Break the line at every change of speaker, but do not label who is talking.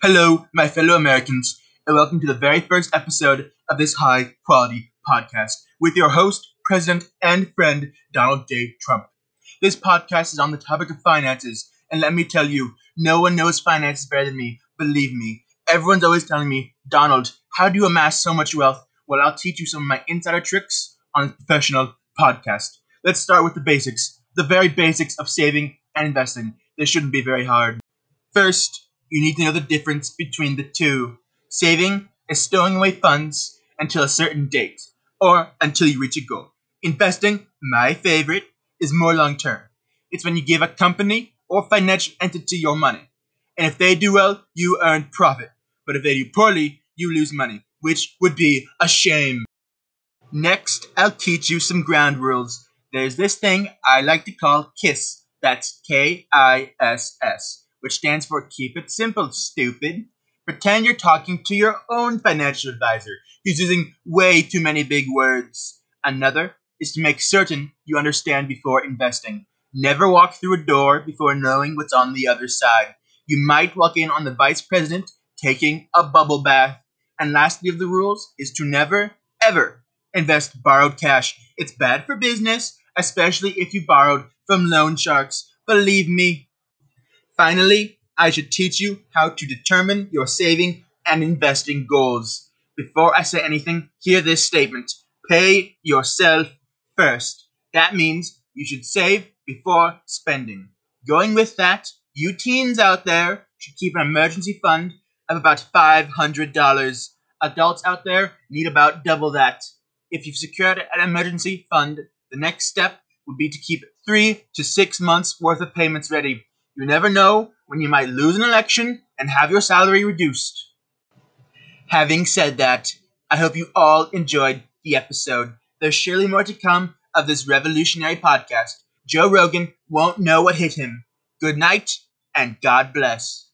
Hello, my fellow Americans, and welcome to the very first episode of this high quality podcast with your host, President, and friend, Donald J. Trump. This podcast is on the topic of finances, and let me tell you, no one knows finances better than me. Believe me. Everyone's always telling me, Donald, how do you amass so much wealth? Well, I'll teach you some of my insider tricks on this professional podcast. Let's start with the basics, the very basics of saving and investing. This shouldn't be very hard. First, you need to know the difference between the two. Saving is stowing away funds until a certain date, or until you reach a goal. Investing, my favorite, is more long term. It's when you give a company or financial entity your money. And if they do well, you earn profit. But if they do poorly, you lose money, which would be a shame. Next, I'll teach you some ground rules. There's this thing I like to call KISS. That's K I S S, which stands for Keep It Simple, stupid. Pretend you're talking to your own financial advisor who's using way too many big words. Another is to make certain you understand before investing. Never walk through a door before knowing what's on the other side. You might walk in on the vice president taking a bubble bath. And lastly of the rules is to never, ever invest borrowed cash. It's bad for business, especially if you borrowed from loan sharks. Believe me. Finally, I should teach you how to determine your saving and investing goals. Before I say anything, hear this statement. Pay yourself first. That means you should save before spending. Going with that, you teens out there should keep an emergency fund of about $500. Adults out there need about double that. If you've secured an emergency fund, the next step would be to keep three to six months worth of payments ready. You never know when you might lose an election and have your salary reduced. Having said that, I hope you all enjoyed the episode. There's surely more to come of this revolutionary podcast. Joe Rogan won't know what hit him. Good night and God bless.